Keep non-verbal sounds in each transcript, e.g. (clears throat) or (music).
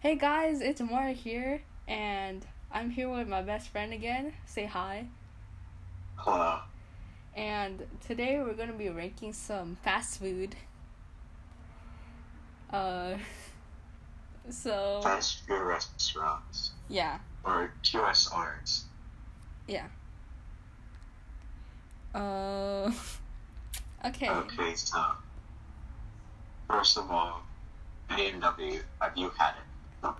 Hey guys, it's Moira here, and I'm here with my best friend again. Say hi. Hello. And today we're gonna be ranking some fast food. Uh, (laughs) so Fast food restaurants yeah, or QSRs. yeah. Uh, (laughs) okay. Okay, so first of all, A&W, have you had it?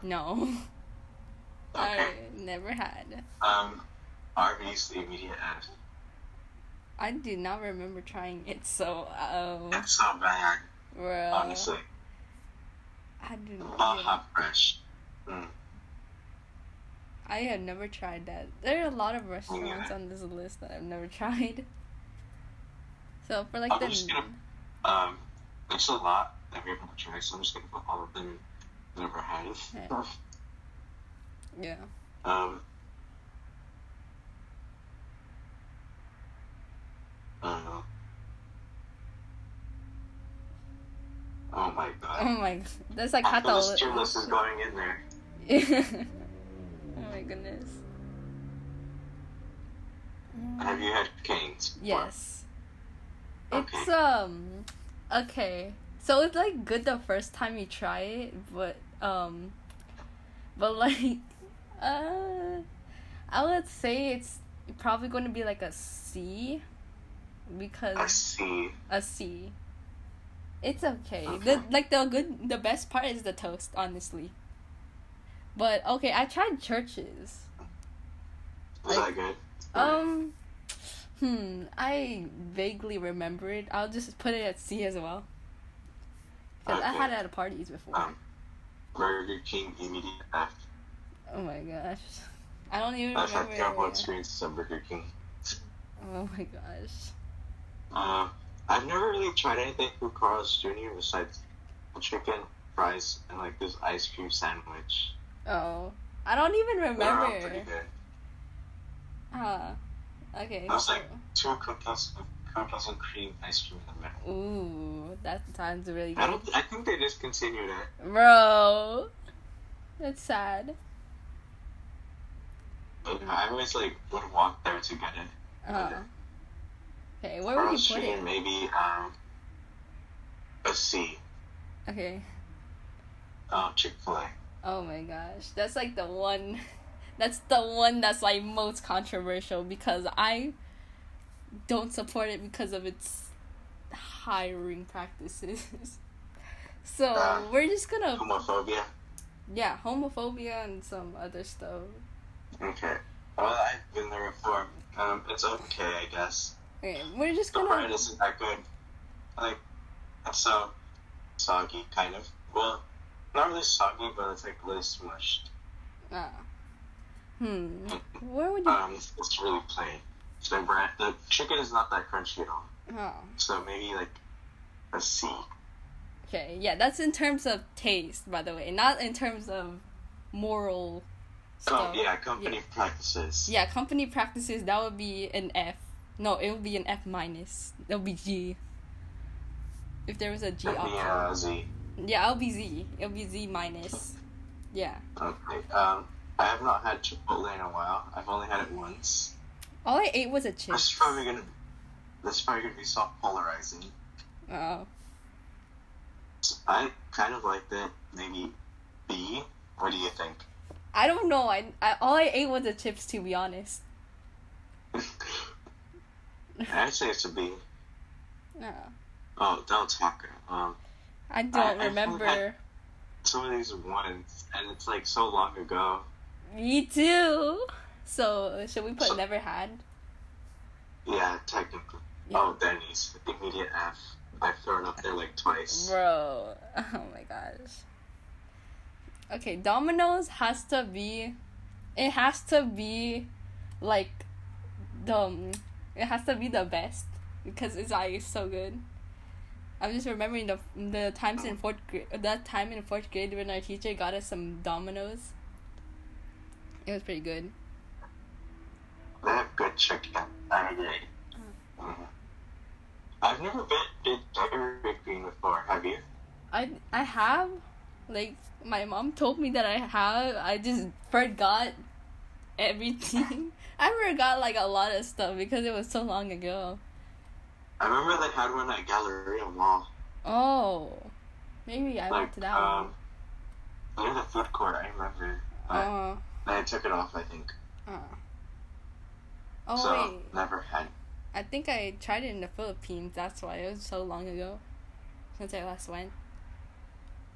No, (laughs) Okay. I never had. Um, Arby's, the immediate I do not remember trying it, so um, It's so bad, well, honestly. I do not. Baja Fresh. Mm. I have never tried that. There are a lot of restaurants on this list that I've never (laughs) tried. So for like I'm the just gonna- Um, there's a lot that we haven't tried, so I'm just gonna put all of them never had. Yeah. yeah. Um, I don't know. Oh my god. Oh my, that's like I hot feel dog. this is going in there. (laughs) oh my goodness. Have you had Cane's? before? Yes. It's um okay. So it's like good the first time you try it, but um but like (laughs) uh I would say it's probably going to be like a C because I see. a C. It's okay. Okay. The like the good the best part is the toast, honestly. But okay, I tried Church's. Is Like- that good? Um, hmm, I vaguely remember it. I'll just put it at C as well. Cause I Okay. had it at parties before. Um, Burger King immediate F. oh my gosh, I don't even I've had terrible experiences at Burger King. Oh my gosh. Uh, I've never really tried anything from Carl's Jr. besides the chicken, fries, and like this ice cream sandwich. Oh, I don't even They're all pretty remember. good. Ah, okay. I was like two cookies, cookies and cream ice cream in the middle. Ooh, that sounds really I good, don't. I think they discontinued it. bro. That's sad. But I always like would walk there to get it. Uh, okay, where would you put it? maybe um a C. Okay. Uh, Chick Fil A. Oh my gosh, that's like the one. (laughs) That's the one that's like most controversial because I don't support it because of its hiring practices. (laughs) so Uh, we're just gonna Homophobia. yeah homophobia and some other stuff. Okay. Well, I've been there before. Um, it's okay, I guess. Okay, we're just The bread gonna isn't that good. Like, it's so soggy, kind of. Well, not really soggy, but it's like really smushed. uh, hmm (laughs) where would you Um, it's really plain. Bread, the chicken is not that crunchy at all. oh So maybe like a C. okay yeah that's in terms of taste by the way not in terms of moral Oh yeah, company practices. Yeah, company practices that would be an F. No, it would be an F minus. It'll be G. If there was a G Maybe option. uh, Z. Yeah, it'll be Z. It'll be Z minus. Yeah. Okay. Um, I have not had Chipotle in a while. I've only had it once. All I ate was a chip. is probably gonna. This is probably gonna be so polarizing. Oh. I kind of like it. Maybe B. What do you think? I don't know. I, I all I ate was the chips to be honest. (laughs) I'd say it's a B. No. Oh, Del Taco. Um, I don't I- I remember. had- some of these ones, and it's like so long ago. Me too. So should we put never had? Yeah, technically. Yeah. Oh, Denny's. Immediate F. I've thrown up there like twice. Bro. (laughs) Oh my gosh. Okay, Domino's has to be it has to be like the it has to be the best because it's like so good. I'm just remembering the the times in fourth grade that time in fourth grade when our teacher got us some Domino's. It was pretty good. They have good chicken. I agree. Mhm. I've never been to Dairy Queen before. Have you? I I have, Like my mom told me that I have. I just forgot everything. (laughs) I forgot like a lot of stuff because it was so long ago. I remember they had one at Galleria Mall. Oh, maybe I went like to that um, near the food court. I remember. one. But Uh, they took it off. I think. uh. Oh so wait, never had. I think I tried it in the Philippines. That's why it was so long ago since I last went.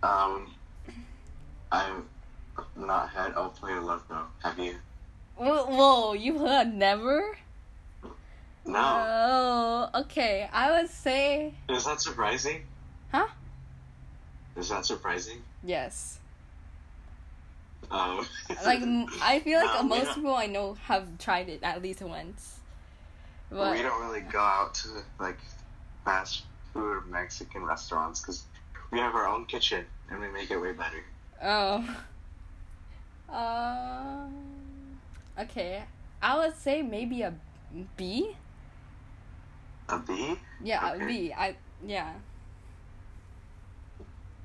Um, I've not had. El Pollo Loco though. Have you? Whoa, whoa you heard never? No. Oh, okay. I would say Is that surprising? Huh? Is that surprising? yes. Um, (laughs) Like I feel like we most people I know have tried it at least once. But we don't really go out to like fast food or Mexican restaurants because we have our own kitchen and we make it way better. oh. Um. okay, I would say maybe a B. A B? Yeah, a Okay. B. I yeah.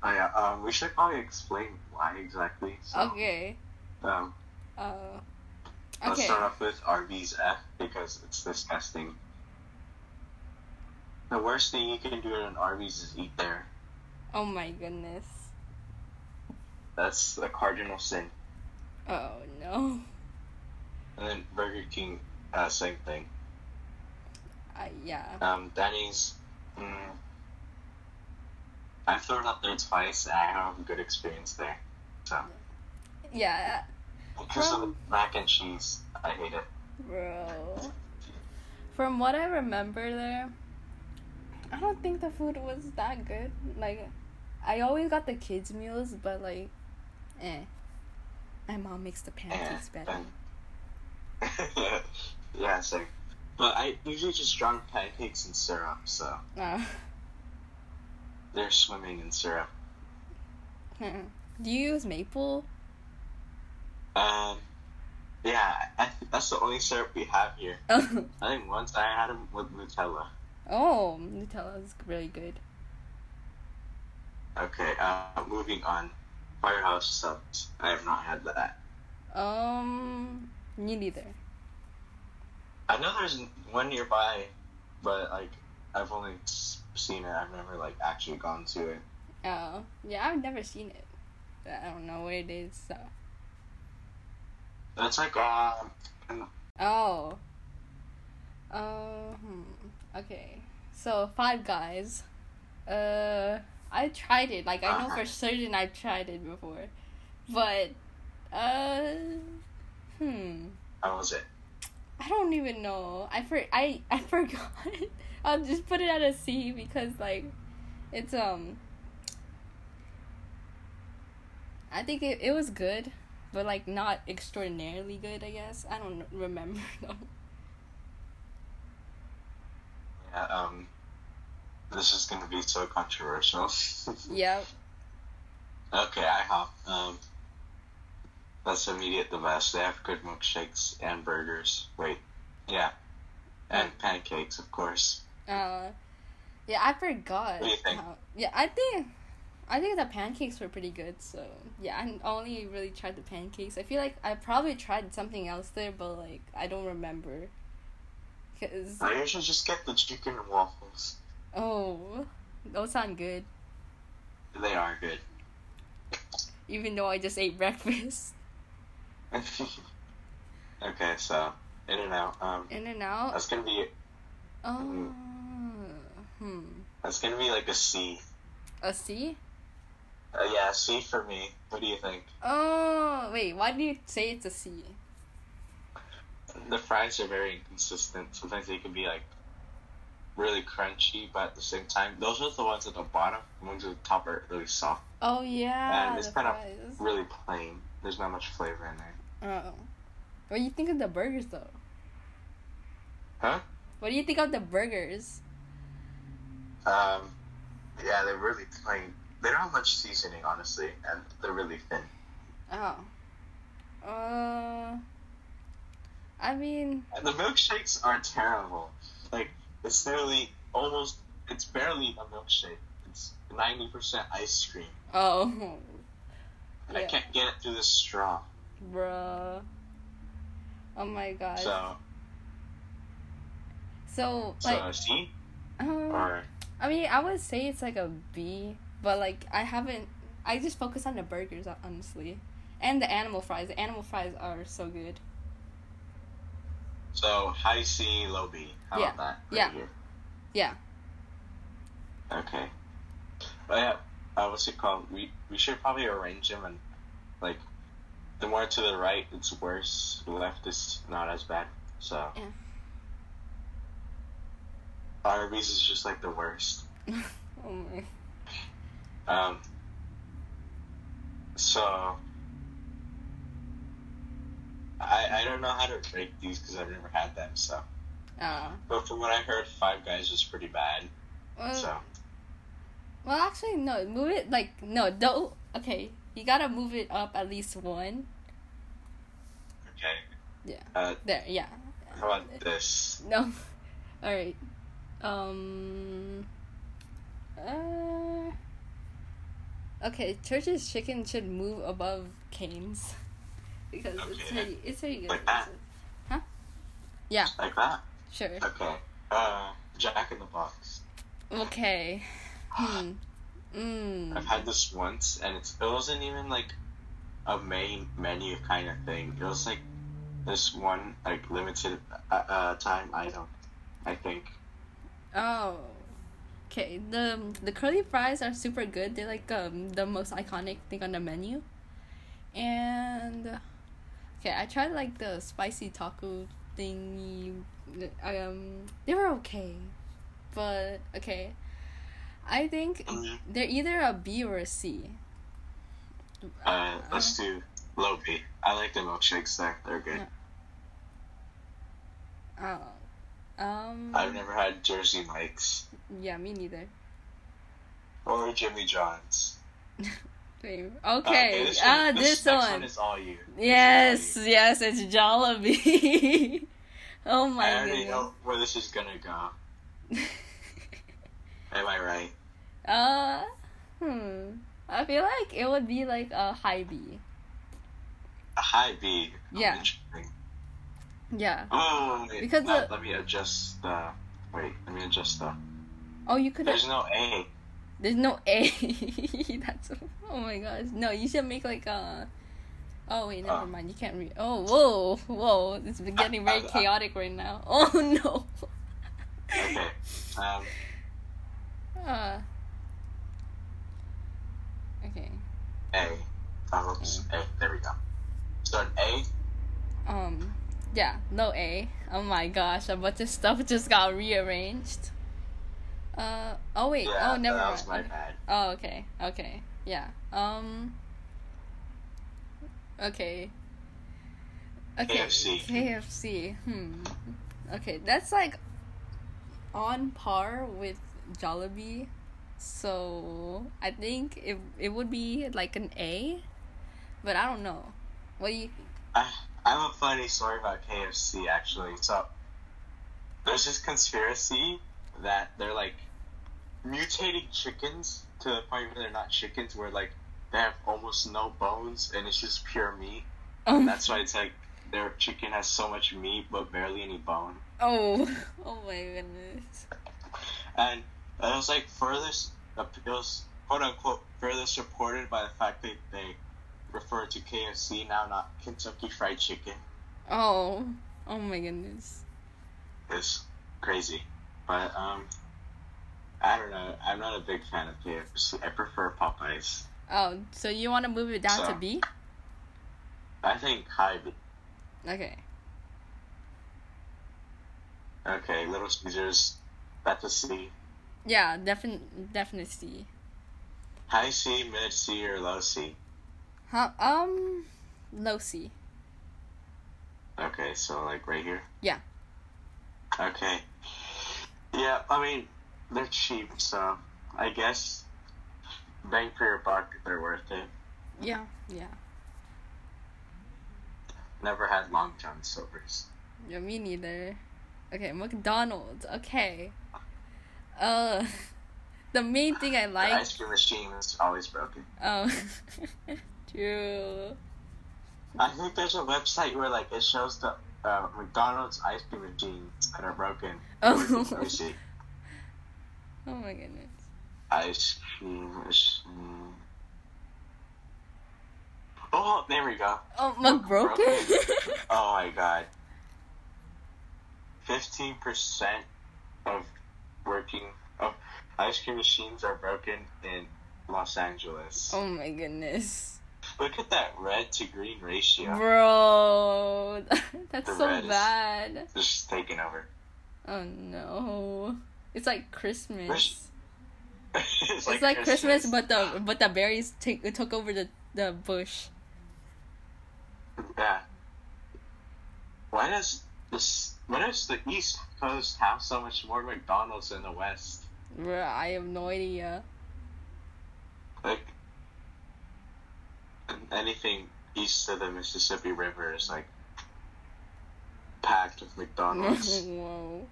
Oh yeah. Um, we should probably explain why exactly. So, Okay. Um, Uh. let's start off with Arby's F because it's disgusting. The worst thing you can do at an Arby's is eat there. Oh my goodness. That's the cardinal sin. Oh no. And then Burger King, uh, same thing. I yeah. Um, Denny's, mm, I've thrown up there twice and I have a good experience there. So, Yeah, because of the mac and cheese, I hate it. bro. From what I remember there, I don't think the food was that good. Like, I always got the kids' meals, but like, eh. My mom makes the pancakes Eh, better. (laughs) yeah, same. But I usually just drunk pancakes and syrup, so Uh, they're swimming in syrup. (laughs) do you use maple? Um, yeah, I that's the only syrup we have here. (laughs) oh, I think once I had them with Nutella. oh, Nutella is really good. Okay, uh, moving on. Firehouse subs. I have not had that. Um, me neither. I know there's one nearby, but like I've only seen it. I've never like actually gone to it. Oh, yeah, I've never seen it. I don't know where it is. So. It's like um, Oh. Uh, hmm. Okay. So Five Guys. Uh, I tried it. Like I know for certain I've tried it before, but uh, hmm. how was it? I don't even know. I for I I (laughs) forgot. I'll just put it at a C because like, it's um. I think it, it was good, but like not extraordinarily good. I guess I don't (laughs) remember though. Yeah, um, this is gonna be so controversial. (laughs) Yep. okay, IHOP. Um, that's immediate the best. They have good milkshakes and burgers. Wait, yeah, and pancakes, of course. Uh, yeah, I forgot. What do you think? how- yeah, I think, I think the pancakes were pretty good. So yeah, I only really tried the pancakes. I feel like I probably tried something else there, but like I don't remember. Cause I usually just get the chicken and waffles. oh, those sound good. They are good. Even though I just ate breakfast. (laughs) okay, so In-N-Out. Um, In-N-Out. that's gonna be Oh, hmm. that's gonna be like a C. A C. Uh, yeah, C for me. What do you think? Oh wait, why do you say it's a C? The fries are very inconsistent. Sometimes they can be like really crunchy, but at the same time, those are the ones at the bottom. The ones at the top are really soft, Oh yeah, and it's kind fries. of really plain. There's not much flavor in there. Oh. What do you think of the burgers though? Huh? What do you think of the burgers? Um, yeah, they're really plain. They don't have much seasoning, honestly, and they're really thin. Oh. Uh. I mean, And the milkshakes are terrible. Like it's nearly almost. It's barely a milkshake. It's ninety percent ice cream. oh. I Yeah. can't get it through the straw. Bruh. Oh my god. So, So, so like, a C um, or I mean, I would say it's like a B, but like I haven't. I just focus on the burgers, honestly, and the animal fries. The animal fries are so good. so high C, low B. How Yeah. about that? right Yeah. here? Yeah. Okay. Oh yeah. Uh, what's it called? We we should probably arrange them and like the more to the right it's worse. The left is not as bad. So. Yeah. Arby's is just like the worst. (laughs) oh my. Um. So. I I don't know how to rate these because I've never had them. So, Uh, but from what I heard, Five Guys was pretty bad. well, So. well, actually, no. Move it like no. Don't. Okay, you gotta move it up at least one. Okay. Yeah. Uh, There. Yeah. how about this? No. (laughs) All right. Um. Uh. Okay, Church's chicken should move above Cane's because it's Okay. very it's very good. Like that? Huh? Yeah. Like that? Sure. Okay. Uh, Jack in the Box. Okay. (sighs) Hmm. Mm. I've had this once, and it's it wasn't even like a main menu kind of thing. It was like this one like limited uh, uh, time item. I think. Oh. Okay. The the curly fries are super good. They're like um the most iconic thing on the menu. And okay, I tried like the spicy taco thingy. Um, they were okay, but okay. I think Mhm. they're either a B or a C. Uh, let's do low B. I like the milkshakes there. They're good. Oh. Um. I've never had Jersey Mike's Yeah, me neither. or Jimmy John's. (laughs) Same. Uh, Okay. this ah, one, this, next one. is all you. This Yes, all you. yes, it's Jollibee. (laughs) oh my god. I already goodness. know where this is gonna go. (laughs) Am I right? uh, hmm. I feel like it would be like a high B. A high B. Oh, Yeah. Yeah. Oh, wait, Because uh, the- let me adjust the. Wait, let me adjust the. Oh, you could. There's no A. There's no A. (laughs) That's. Oh my gosh. No, you should make like a. Oh wait, never Oh. mind. You can't read. Oh whoa, whoa! It's getting very I- (laughs) chaotic right now. (laughs) Oh no. Okay. Um, Uh. Okay. A. A. There we go. So an A. Um, yeah, no A. Oh my gosh, a bunch of stuff just got rearranged. Uh, oh wait, Yeah, oh never mind. Okay. Oh, okay, okay, yeah. Um, okay. Okay, KFC. KFC. Hmm. Okay, that's like on par with Jollibee. So I think it it would be like an A, but I don't know. What do you? I, I have a funny story about KFC actually. So there's this conspiracy that they're like mutating chickens to the point where they're not chickens, where like they have almost no bones and it's just pure meat. Um, That's why it's like their chicken has so much meat but barely any bone. Oh, (laughs) oh my goodness. And it was like further, s- it was quote unquote further supported by the fact that they refer to KFC now, not Kentucky Fried Chicken. Oh, oh my goodness. It's crazy. But, um, I don't know. I'm not a big fan of KFC. I prefer Popeyes. Oh, so you want to move it down to B? I think high. B. Okay. Okay, Little Caesars. That's a C. Yeah, definite, definite C. High C, mid C, or low C. Huh? Um, low C. Okay, so like right here? Yeah. Okay. Yeah, I mean, they're cheap, so I guess bang for your buck, they're worth it. Yeah, yeah. Never had Long John Silver's. Yeah, me neither. Okay, McDonald's. Okay. Uh, (laughs) the main thing I The like. ice cream machine is always broken. Oh. (laughs) True. I think there's a website where like it shows the uh, McDonald's ice cream machines that are broken. Oh. (laughs) Oh my goodness. Ice cream machine. Oh, there we go. Oh, McBroken? (laughs) Oh my god. Fifteen percent of working of ice cream machines are broken in Los Angeles. oh my goodness. Look at that red to green ratio. Bro, (laughs) that's The so bad. Just taking over. Oh no. It's like Christmas. (laughs) It's, it's like Christmas, but the but the berries take took over the the bush. Yeah. Why does this? Why does the East Coast have so much more McDonald's than the West? Bro, I have no idea. Like anything east of the Mississippi River is like packed with McDonald's. (laughs) Whoa.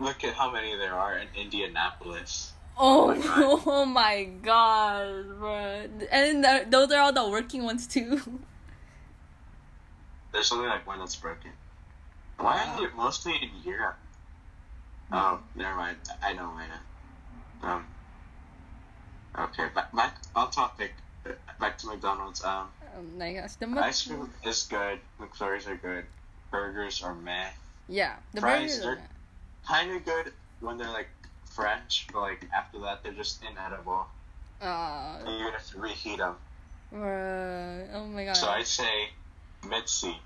Look at how many there are in Indianapolis. Oh, my God. (laughs) oh my god, bro. And the, those are all the working ones too. There's only like one that's broken. Why are they mostly in Europe? Oh, never mind. I know, I know. Um. Okay, back, back on topic. Back to McDonald's. Um, Oh my gosh, the Mc- ice cream is good. McFlurries are good. Burgers are meh. Yeah, the Fries burgers. are- Kind of good when they're like French, but like after that they're just inedible. Uh, And you have to reheat them. bruh, oh my god. So I'd say mid C.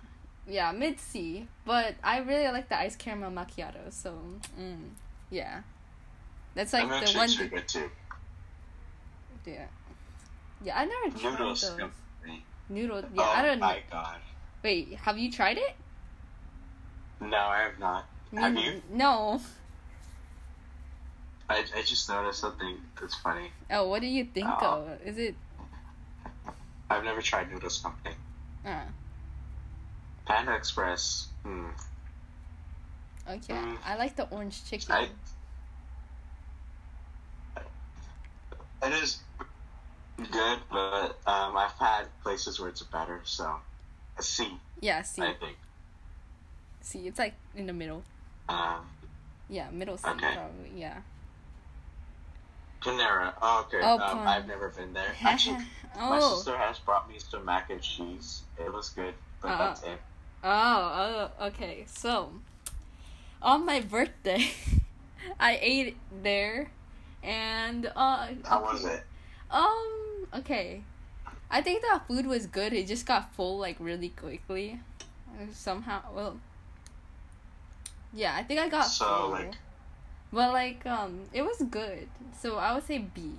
Yeah, mid C, but I really like the ice caramel macchiato. So, mm, yeah, that's like the one. milkshakes are good too. Yeah, yeah. I never tried Noodles. those. company. Noodles. Yeah, oh I don't. my god. Wait, have you tried it? No, I have not. Have you? No. I, I just noticed something that's funny. Oh, what do you think Oh. of? Is it? I've never tried Noodles Company. Uh, Panda Express. Hmm. okay. Mm. I like the orange chicken. I. It is good, but um, I've had places where it's better, so a C, yeah, C. I think. C. It's like in the middle. Um, Yeah, middle C Okay. probably. Yeah. Panera. Oh, okay. Oh, um, I've never been there. (laughs) Actually, my oh. sister has brought me some mac and cheese. It was good, but Uh, that's it. Oh, oh, okay. So, on my birthday, (laughs) I ate there, and uh. How okay. was it? Um. Okay. I think the food was good. It just got full like really quickly. Uh, Somehow, well. Yeah, I think I got So, full. like- But like, um, it was good. So I would say B.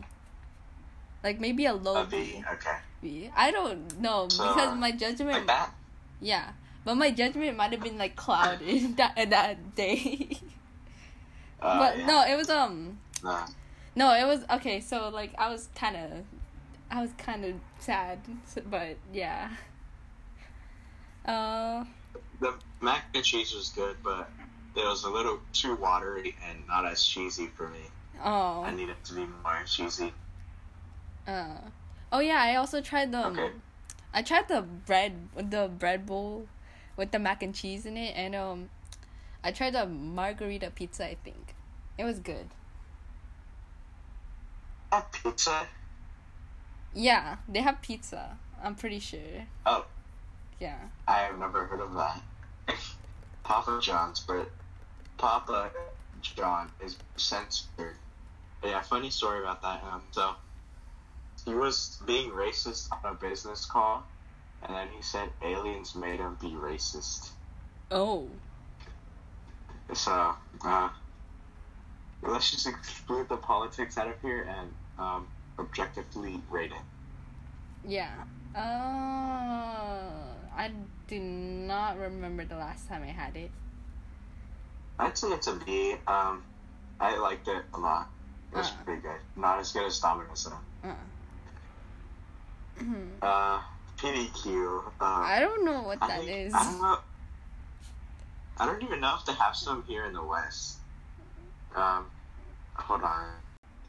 Like maybe a low A B. Okay. B. I don't know So, because my judgment. Like that? Yeah, but my judgment might have been like clouded (laughs) that that day. Uh, but yeah. no, it was um No. no, it was okay. So like I was kind of, I was kind of sad, but yeah. Uh The mac and cheese was good, but it was a little too watery and not as cheesy for me. I oh need it to be more cheesy. uh oh yeah. I also tried the um, Okay. I tried the bread the bread bowl with the mac and cheese in it, and um I tried the margarita pizza. I think it was good. A pizza? Yeah, they have pizza. I'm pretty sure. Oh, Yeah. I have never heard of that. (laughs) Papa John's, but Papa John is censored. But yeah, funny story about that. Um, so he was being racist on a business call, and then he said aliens made him be racist. Oh. So, uh, let's just exclude the politics out of here and um, objectively rate it. Yeah. Uh, I do not remember the last time I had it. I'd say it's a B. Um, I liked it a lot. It was Uh. pretty good. Not as good as Domino's though. Uh. Mhm. (clears throat) Uh, PDQ. Uh, I don't know what I that think- is. I don't know. I don't even know if they have some here in the West. Um, hold on.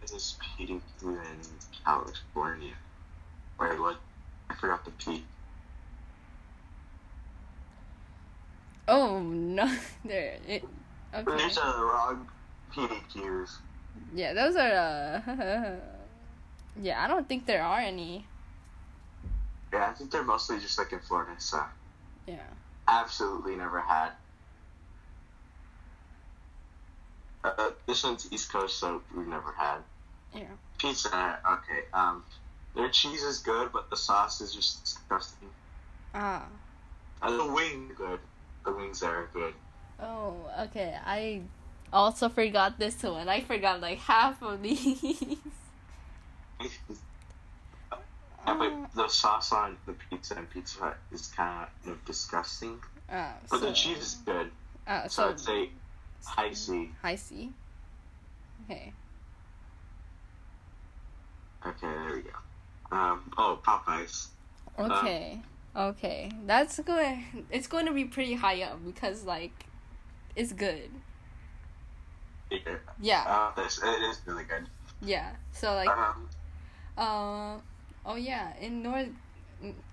This is PDQ in California. Wait, what? I forgot the P. Oh no, (laughs) there. It, okay. There's a wrong PDQs. Yeah, those are. Uh, (laughs) yeah, I don't think there are any. Yeah, I think they're mostly just like in Florida, so Yeah. absolutely never had. Uh, this one's East Coast, so we've never had. Yeah. Pizza Hut, okay. Um, their cheese is good, but the sauce is just disgusting. Ah. And the wing good. The wings are good. Oh, okay. I also forgot this one. I forgot like half of these. (laughs) yeah, Uh, but the sauce on the pizza and Pizza Hut is kind of disgusting. uh, But so, the cheese is good, Uh, so so I'd say high C. high C. Okay. Okay, there we go. Um, oh, Popeyes. Okay. okay. That's going. It's going to be pretty high up because like, it's good. Yeah. Yeah. Uh, this, it is really good. Yeah. So like. Um, Uh, oh yeah, in North,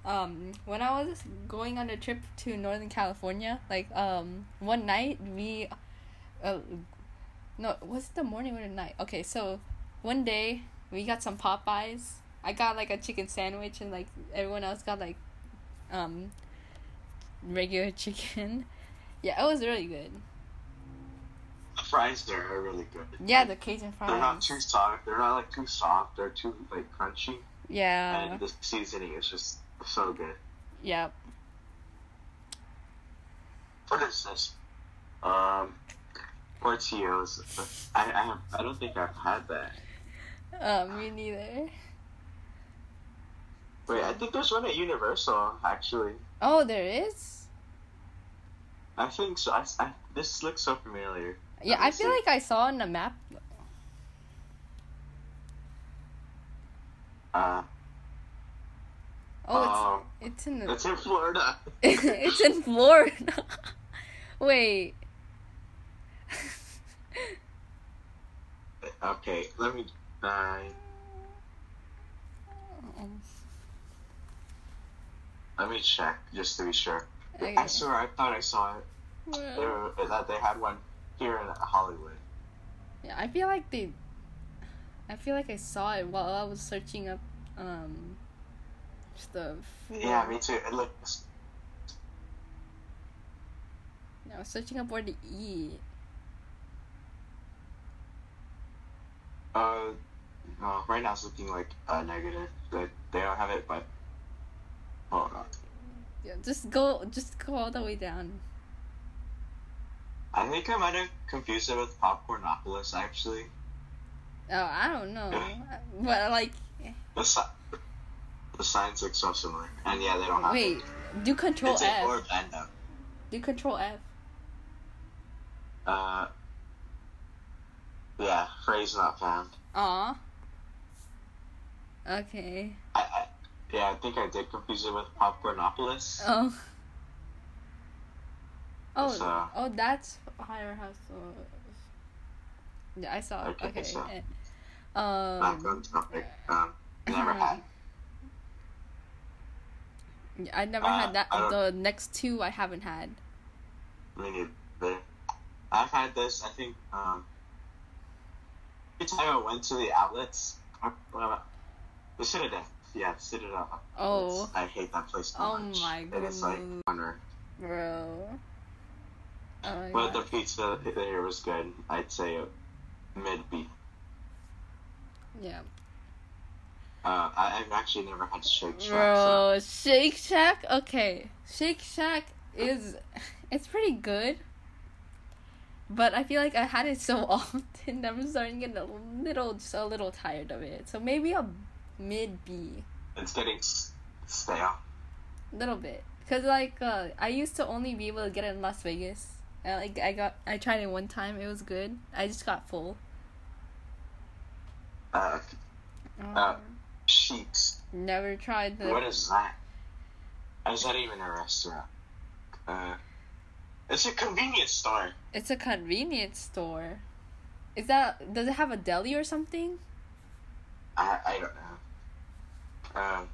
um, when I was going on a trip to Northern California, like um, one night we, uh, no, was it the morning or the night? Okay, so one day we got some Popeyes. I got like a chicken sandwich, and like everyone else got like, um, regular (laughs) chicken. Yeah, it was really good. the fries there are really good. Yeah, the Cajun fries. They're not too soft. They're not like too soft. They're too like crunchy. Yeah. And the seasoning is just so good. Yep. What is this? Um, Portillo's. I I have I don't think I've had that. Uh, me neither. Wait, I think there's one at Universal actually. Oh, there is. I think so. I, I this looks so familiar. Yeah, I feel see. like I saw on the map. Uh, Oh, oh, it's it's in the, it's in Florida. (laughs) it's in Florida. (laughs) Wait. (laughs) Okay, let me. Uh, let me check just to be sure. Okay. I swear I thought I saw it. They were, that they had one here in Hollywood. Yeah, I feel like they. I feel like I saw it while I was searching up um the. Yeah, me too. It looks. I was searching up where to eat. Uh, no, right now it's looking like uh, negative. That they don't have it, but hold on. Yeah, just go, just go all the way down. I think I might have confused it with Popcornopolis. Actually, Oh, I don't know, (laughs) but like, the si- the signs look so similar, and yeah, they don't have wait, it. do Control It's F. Orlando. Do Control F. Uh, yeah, phrase not found. Aw. Okay. I, I yeah, I think I did confuse it with Popcornopolis. Oh. Oh, So- oh, that's Higher House. Yeah, I saw it. Okay, Okay. so- eh, Back Um, on topic. Um, never had. I never Uh, had that. The next two I haven't had. Me neither. I've had this. I think. Um, every time I went to the outlets, I, uh, the Citadel. Yeah, Citadel. Oh. It's- I hate that place so Oh much. my And it's like honor. Bro. Oh But the pizza there was good. I'd say mid B. Yeah. Uh, I, I've actually never had Shake Shack. So. Bro, Shake Shack. Okay, Shake Shack is (laughs) it's pretty good, but I feel like I had it so (laughs) often. I'm starting to get a little, just a little tired of it. So maybe a mid B, It's getting s- stale. little bit. Cause like uh, I used to only be able to get it in Las Vegas. And, like I got, I tried it one time. It was good. I just got full. Uh, Um, Uh, Sheetz. never tried the. What is that? Is that even a restaurant? Uh, it's a convenience store. It's a convenience store. Is that does it have a deli or something? I, I don't know. Um,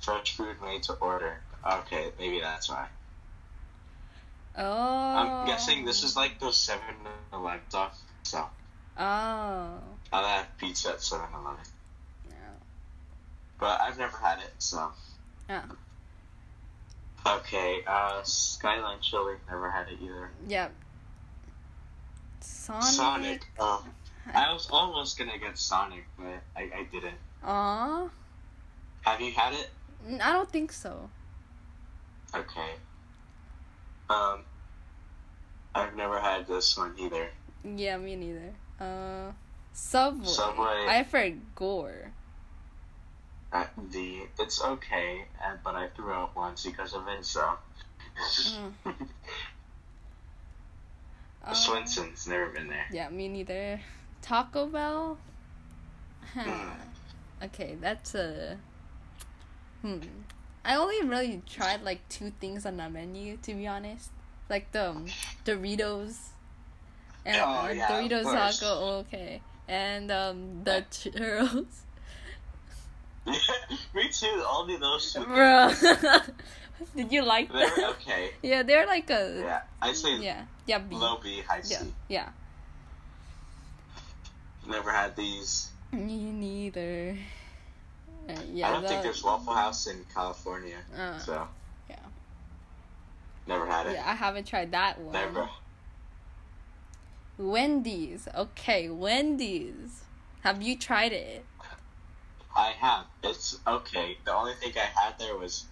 fresh food made to order. Okay, maybe that's why. Oh. I'm guessing this is like those 7 Eleven stuff. So, Oh. I'll have pizza at 7 Eleven. Yeah. But I've never had it, so. Oh. Okay, uh, Skyline Chili, never had it either. Yep. Sonic. Sonic, um, I was almost gonna get Sonic, but I, I didn't. Aw. Have you had it? I don't think so. Okay. Um, I've never had this one either. Yeah, me neither. Uh, Subway. Subway. I prefer Gore. Uh, the it's okay, uh, but I threw out once because of it. So. Mm. (laughs) Uh, Swenson's never been there. Yeah, me neither. Taco Bell. Huh. Mm. Okay, that's a. Hmm. I only really tried like two things on the menu, to be honest. Like the um, Doritos. And Oh, uh, yeah, Doritos taco, okay. And um the (laughs) churros. (laughs) Me too. Only those two. Bro. (laughs) Did you like They're them? okay. Yeah, they're like a Yeah, I say yeah. Yeah, B. low B, high C. Yeah. Yeah. Never had these. (laughs) Me neither. Uh, yeah, I don't think there's Waffle House in California, Uh, so yeah. never had it. Yeah, I haven't tried that one. Never. Wendy's. Okay, Wendy's. Have you tried it? I have. It's okay. The only thing I had there was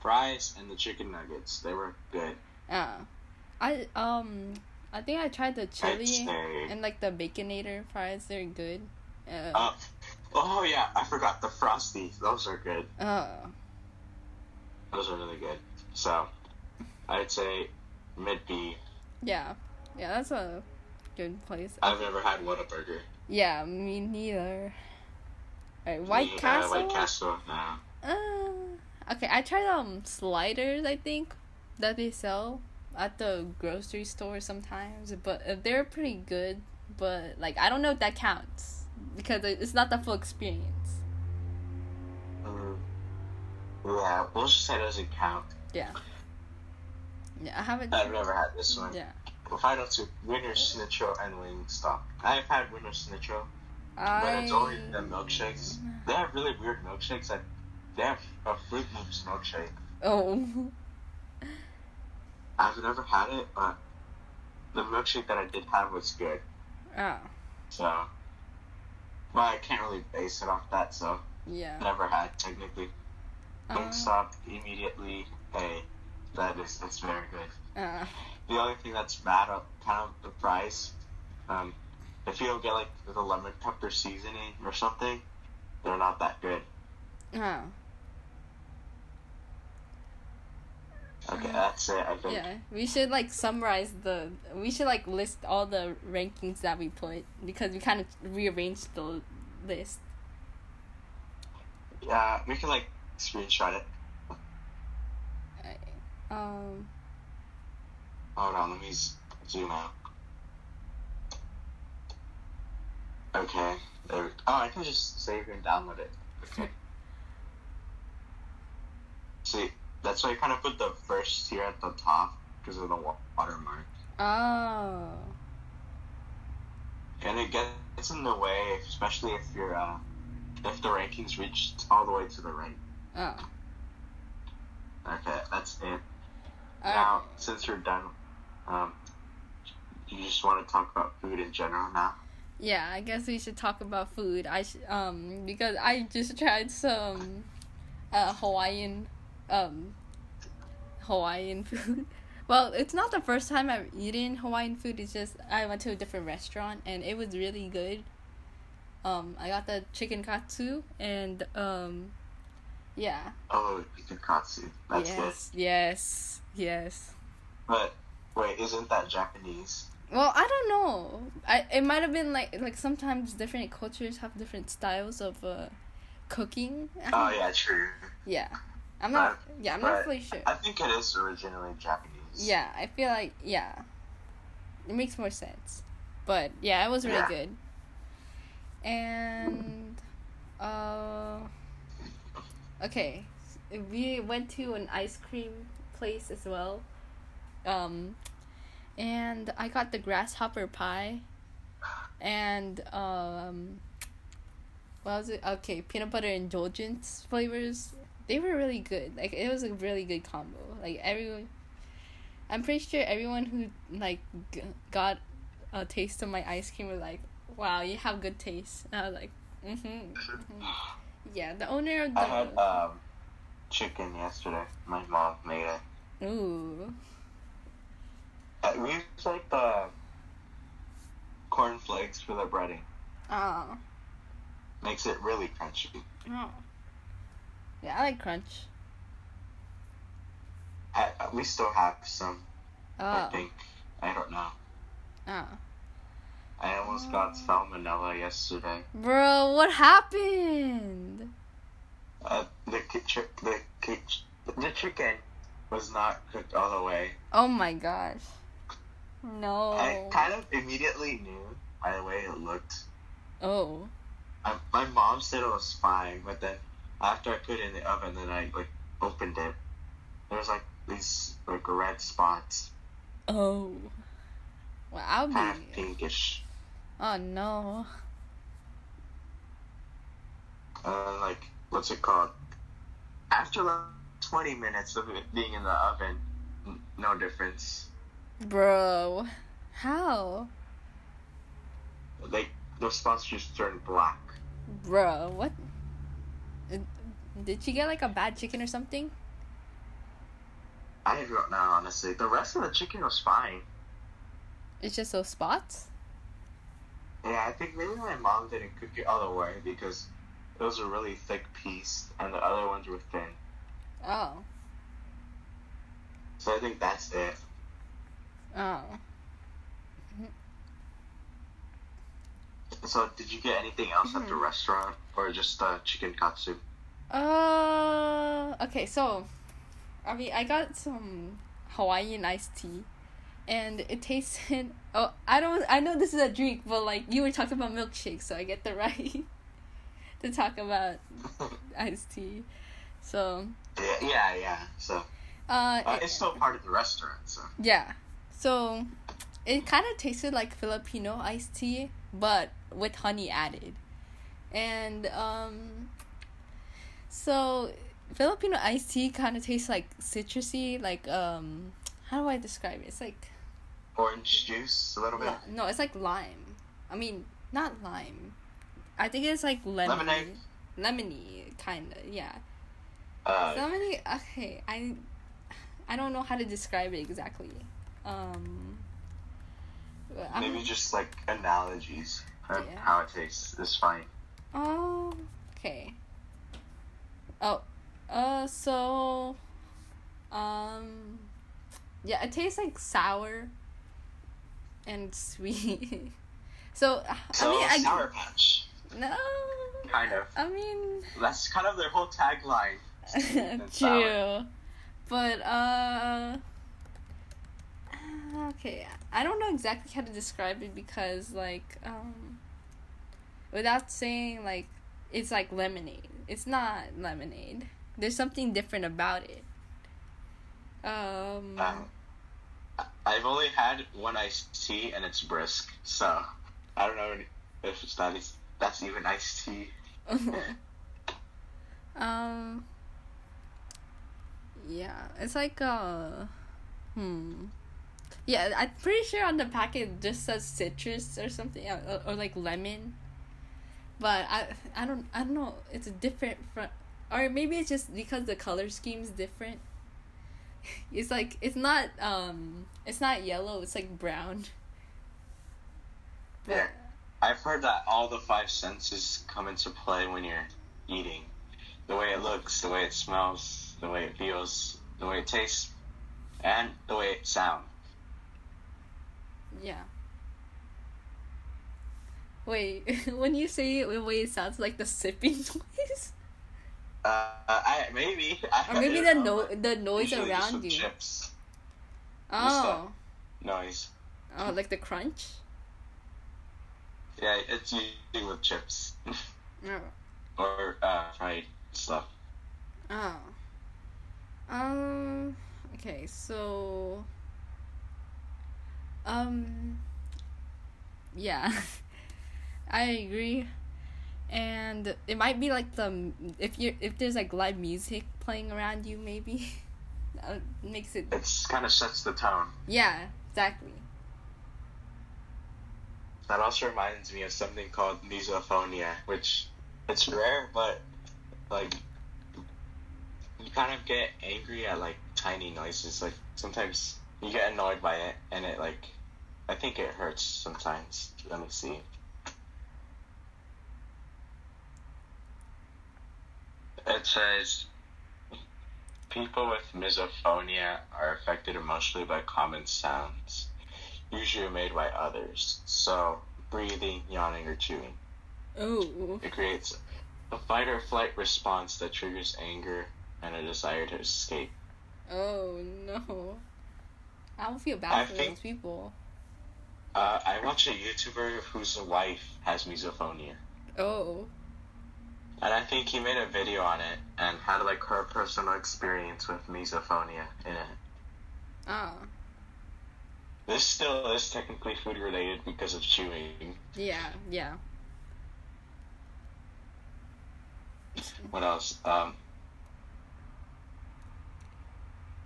fries and the chicken nuggets. They were good. Uh, I um, I think I tried the chili and like the baconator fries. They're good. Uh, Uh, oh yeah, I forgot the frosty. Those are good. uh, Those are really good. So, I'd say mid B. yeah, yeah, that's a good place. I've never had Whataburger. Yeah, me neither. Alright, White uh, Castle. White Castle. No. Uh, okay, I tried um sliders. I think that they sell at the grocery store sometimes, but uh, they're pretty good. But like, I don't know if that counts because it's not the full experience. Mm. Yeah, we'll just say it doesn't count. Yeah. Yeah, I haven't. I've never had this one. Yeah, Final two, Wienerschnitzel and Wingstop. I've had Wienerschnitzel, but it's only the milkshakes. They have really weird milkshakes. Like, they have a Fruit Loops milkshake. Oh. I've never had it, but the milkshake that I did have was good. Ah. So, but I can't really base it off that. So, Yeah. never had technically. Uh, stop immediately. Hey, that is it's very good. uh, The only thing that's bad kind of the price. Um, if you don't get like the lemon pepper seasoning or something, they're not that good. uh, Okay, that's it. I think. yeah. We should like summarize the. We should like list all the rankings that we put because we kind of rearranged the list. Yeah, we can like screenshot it. Um. Hold on, let me zoom out. Okay. There. We, oh, I can just save and download it. Okay. (laughs) See, that's why I kind of put the first tier at the top because of the wa- watermark. Oh. and it gets in the way, especially if you're uh, if the rankings reach all the way to the right. Oh. Okay, that's it. Alright. Now, since you're done, um, you just want to talk about food in general now. Yeah, I guess we should talk about food. I sh- um because I just tried some uh Hawaiian um Hawaiian food. (laughs) Well, it's not the first time I've eaten Hawaiian food. It's just I went to a different restaurant and it was really good. Um, I got the chicken katsu and um, yeah. Oh, chicken katsu. That's yes, yes, yes. But wait, isn't that Japanese? Well, I don't know. I it might have been like like sometimes different cultures have different styles of uh cooking. Oh yeah, true. (laughs) Yeah. I'm not yeah, I'm not but fully sure. I think it is originally Japanese. Yeah, I feel like yeah. It makes more sense. But yeah, it was really Yeah. good. And uh okay. we went to an ice cream place as well. Um, and I got the grasshopper pie, and um, what was it? Okay, peanut butter indulgence flavors. They were really good. Like it was a really good combo. Like everyone, I'm pretty sure everyone who like g- got a taste of my ice cream was like, "Wow, you have good taste." And I was like, "Mhm." mhm." Yeah, the owner of the I had um, chicken yesterday. My mom made it. ooh. Uh, we use like the corn flakes for the breading. Oh. Makes it really crunchy. Oh. Yeah, I like crunch. I, uh, we still have some. I Oh. think. I don't know. Oh. I almost got salmonella yesterday. Bro, what happened? Uh, the ki- chi- the ki- the chicken was not cooked all the way. Oh my gosh. No. I kind of immediately knew by the way it looked. Oh. I, my mom said it was fine, but then after I put it in the oven, then I like opened it. There was like these like red spots, Oh. Well, I'll be. of pinkish, Oh no. like what's it called? After like twenty minutes of it being in the oven, n- no difference. Bro. How? Like the spots just turned black. Bro, what? Did she get like a bad chicken or something? I don't know honestly. The rest of the chicken was fine. It's just those spots? Yeah, I think maybe my mom didn't cook it all the way because it was a really thick piece and the other ones were thin. Oh. So I think that's it. Oh. So did you get anything else at the Mhm. restaurant or just the chicken katsu? Uh, okay, so, I mean, I got some Hawaiian iced tea, and it tasted. (laughs) Oh, I don't. I know this is a drink, but like you were talking about milkshake, so I get the (laughs) right to talk about (laughs) iced tea. So, Yeah, yeah, yeah. So uh, uh, it- it's still part of the restaurant. So yeah. So, it kind of tasted like Filipino iced tea, but with honey added. And um so Filipino iced tea kind of tastes like citrusy, like um how do I describe it? It's like orange juice a little bit. no, it's like lime. I mean, not lime. I think it's like lemon. Lemonade? Lemony kind of, yeah. Uh, Somebody okay, I I don't know how to describe it exactly. Um maybe just like analogies of Yeah. how it tastes is fine. Oh, okay. Oh, uh, so, um, yeah, it tastes like sour and sweet. so, (laughs) So I mean, I sour patch, no, kind of. I mean, That's kind of their whole tagline. (laughs) sour. true, but uh, okay, I don't know exactly how to describe it because like um, without saying like it's like lemonade. It's not lemonade. There's something different about it. Um. Um, I've only had one iced tea and it's brisk, so I don't know if it's that is that's even iced tea. (laughs) um. Yeah, it's like uh, hmm. Yeah, I'm pretty sure on the packet it just says citrus or something, or, or like lemon. But I, I don't, I don't know. It's a different from, or maybe it's just because the color scheme is different. (laughs) It's like it's not um, it's not yellow. It's like brown. But- Yeah. I've heard that all the five senses come into play when you're eating. The way it looks, the way it smells, the way it feels, the way it tastes, and the way it sounds. Yeah. Wait, (laughs) when you say it, way it sounds like the sipping (laughs) noise, Uh, I maybe. (laughs) I or maybe the no the noise usually around you. Chips Oh, noise. oh, like the crunch. Yeah, it's usually with chips Oh, or uh, fried stuff. oh, Um. Okay, so um yeah. (laughs) I agree. And it might be like the if you if there's like live music playing around you maybe (laughs) that makes it It kind of sets the tone. Yeah, exactly. That also reminds me of something called misophonia, which it's rare, but like you kind of get angry at like tiny noises. Like sometimes you get annoyed by it, and it like I think it hurts sometimes. Let me see. It says people with misophonia are affected emotionally by common sounds, usually made by others. So breathing, yawning, or chewing. Oh. It creates a fight or flight response that triggers anger and a desire to escape. Oh no. I don't feel bad I for think- those people. Uh, I watch a YouTuber whose wife has misophonia, Oh. and I think he made a video on it and had like her personal experience with misophonia in it. Oh. This still is technically food related because of chewing. Yeah, yeah. What else? Um,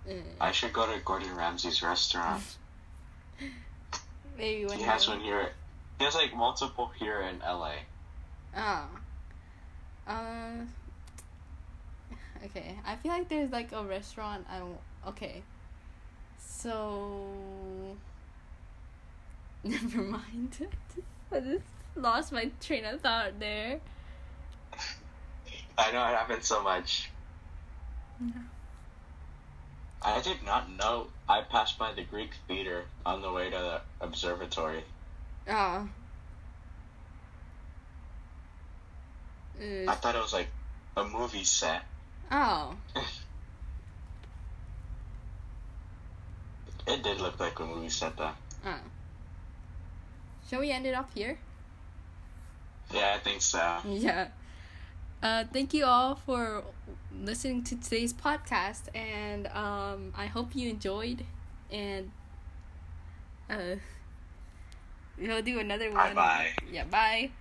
Uh, I should go to Gordon Ramsay's restaurant. (laughs) maybe when He has one here. He has like multiple here in LA. Ah. Uh. Okay, I feel like there's like a restaurant. I okay. So. (laughs) Never mind. (laughs) I just lost my train of thought there. I know it happens so much. Yeah. I did not know. I passed by the Greek theater on the way to the observatory. Ah. I Uh, thought it was like a movie set. oh. (laughs) It did look like a movie set though. Oh. Shall we end it up here? Yeah, I think so. (laughs) Yeah. Uh, thank you all for listening to today's podcast, and um, I hope you enjoyed. And uh, (laughs) we'll do another one. Bye bye. Yeah, bye.